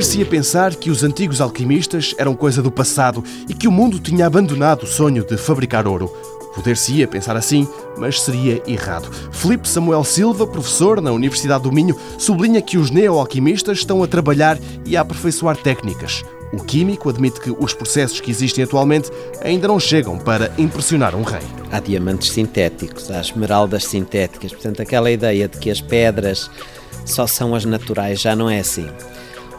Poder-se-ia pensar que os antigos alquimistas eram coisa do passado e que o mundo tinha abandonado o sonho de fabricar ouro. Poder-se-ia pensar assim, mas seria errado. Felipe Samuel Silva, professor na Universidade do Minho, sublinha que os neo-alquimistas estão a trabalhar e a aperfeiçoar técnicas. O químico admite que os processos que existem atualmente ainda não chegam para impressionar um rei. Há diamantes sintéticos, há esmeraldas sintéticas, portanto, aquela ideia de que as pedras só são as naturais já não é assim.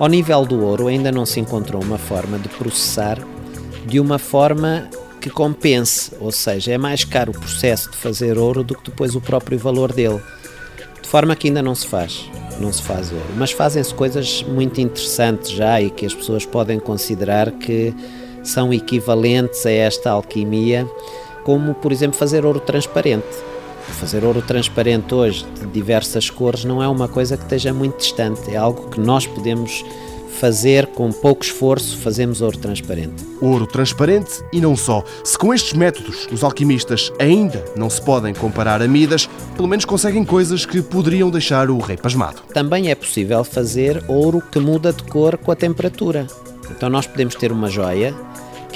Ao nível do ouro, ainda não se encontrou uma forma de processar de uma forma que compense, ou seja, é mais caro o processo de fazer ouro do que depois o próprio valor dele. De forma que ainda não se faz não se faz ouro. Mas fazem-se coisas muito interessantes já e que as pessoas podem considerar que são equivalentes a esta alquimia, como por exemplo fazer ouro transparente. Fazer ouro transparente hoje de diversas cores não é uma coisa que esteja muito distante, é algo que nós podemos fazer com pouco esforço, fazemos ouro transparente. Ouro transparente e não só. Se com estes métodos os alquimistas ainda não se podem comparar a Midas, pelo menos conseguem coisas que poderiam deixar o rei pasmado. Também é possível fazer ouro que muda de cor com a temperatura. Então nós podemos ter uma joia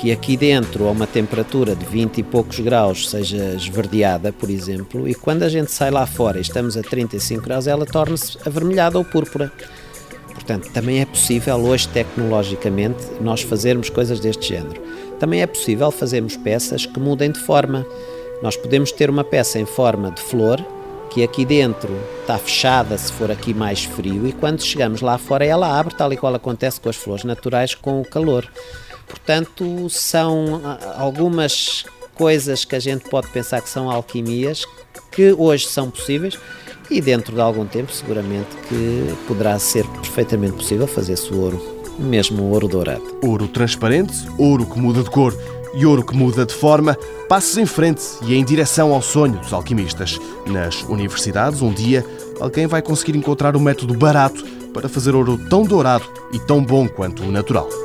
que aqui dentro a uma temperatura de 20 e poucos graus seja esverdeada, por exemplo, e quando a gente sai lá fora e estamos a 35 graus, ela torna-se avermelhada ou púrpura. Portanto, também é possível hoje, tecnologicamente, nós fazermos coisas deste género. Também é possível fazermos peças que mudem de forma. Nós podemos ter uma peça em forma de flor, que aqui dentro está fechada se for aqui mais frio, e quando chegamos lá fora ela abre, tal e qual acontece com as flores naturais com o calor. Portanto, são ah, algumas coisas que a gente pode pensar que são alquimias que hoje são possíveis e dentro de algum tempo seguramente que poderá ser perfeitamente possível fazer-se ouro, mesmo ouro dourado. Ouro transparente, ouro que muda de cor e ouro que muda de forma, passos em frente e em direção ao sonho dos alquimistas. Nas universidades, um dia, alguém vai conseguir encontrar um método barato para fazer ouro tão dourado e tão bom quanto o natural.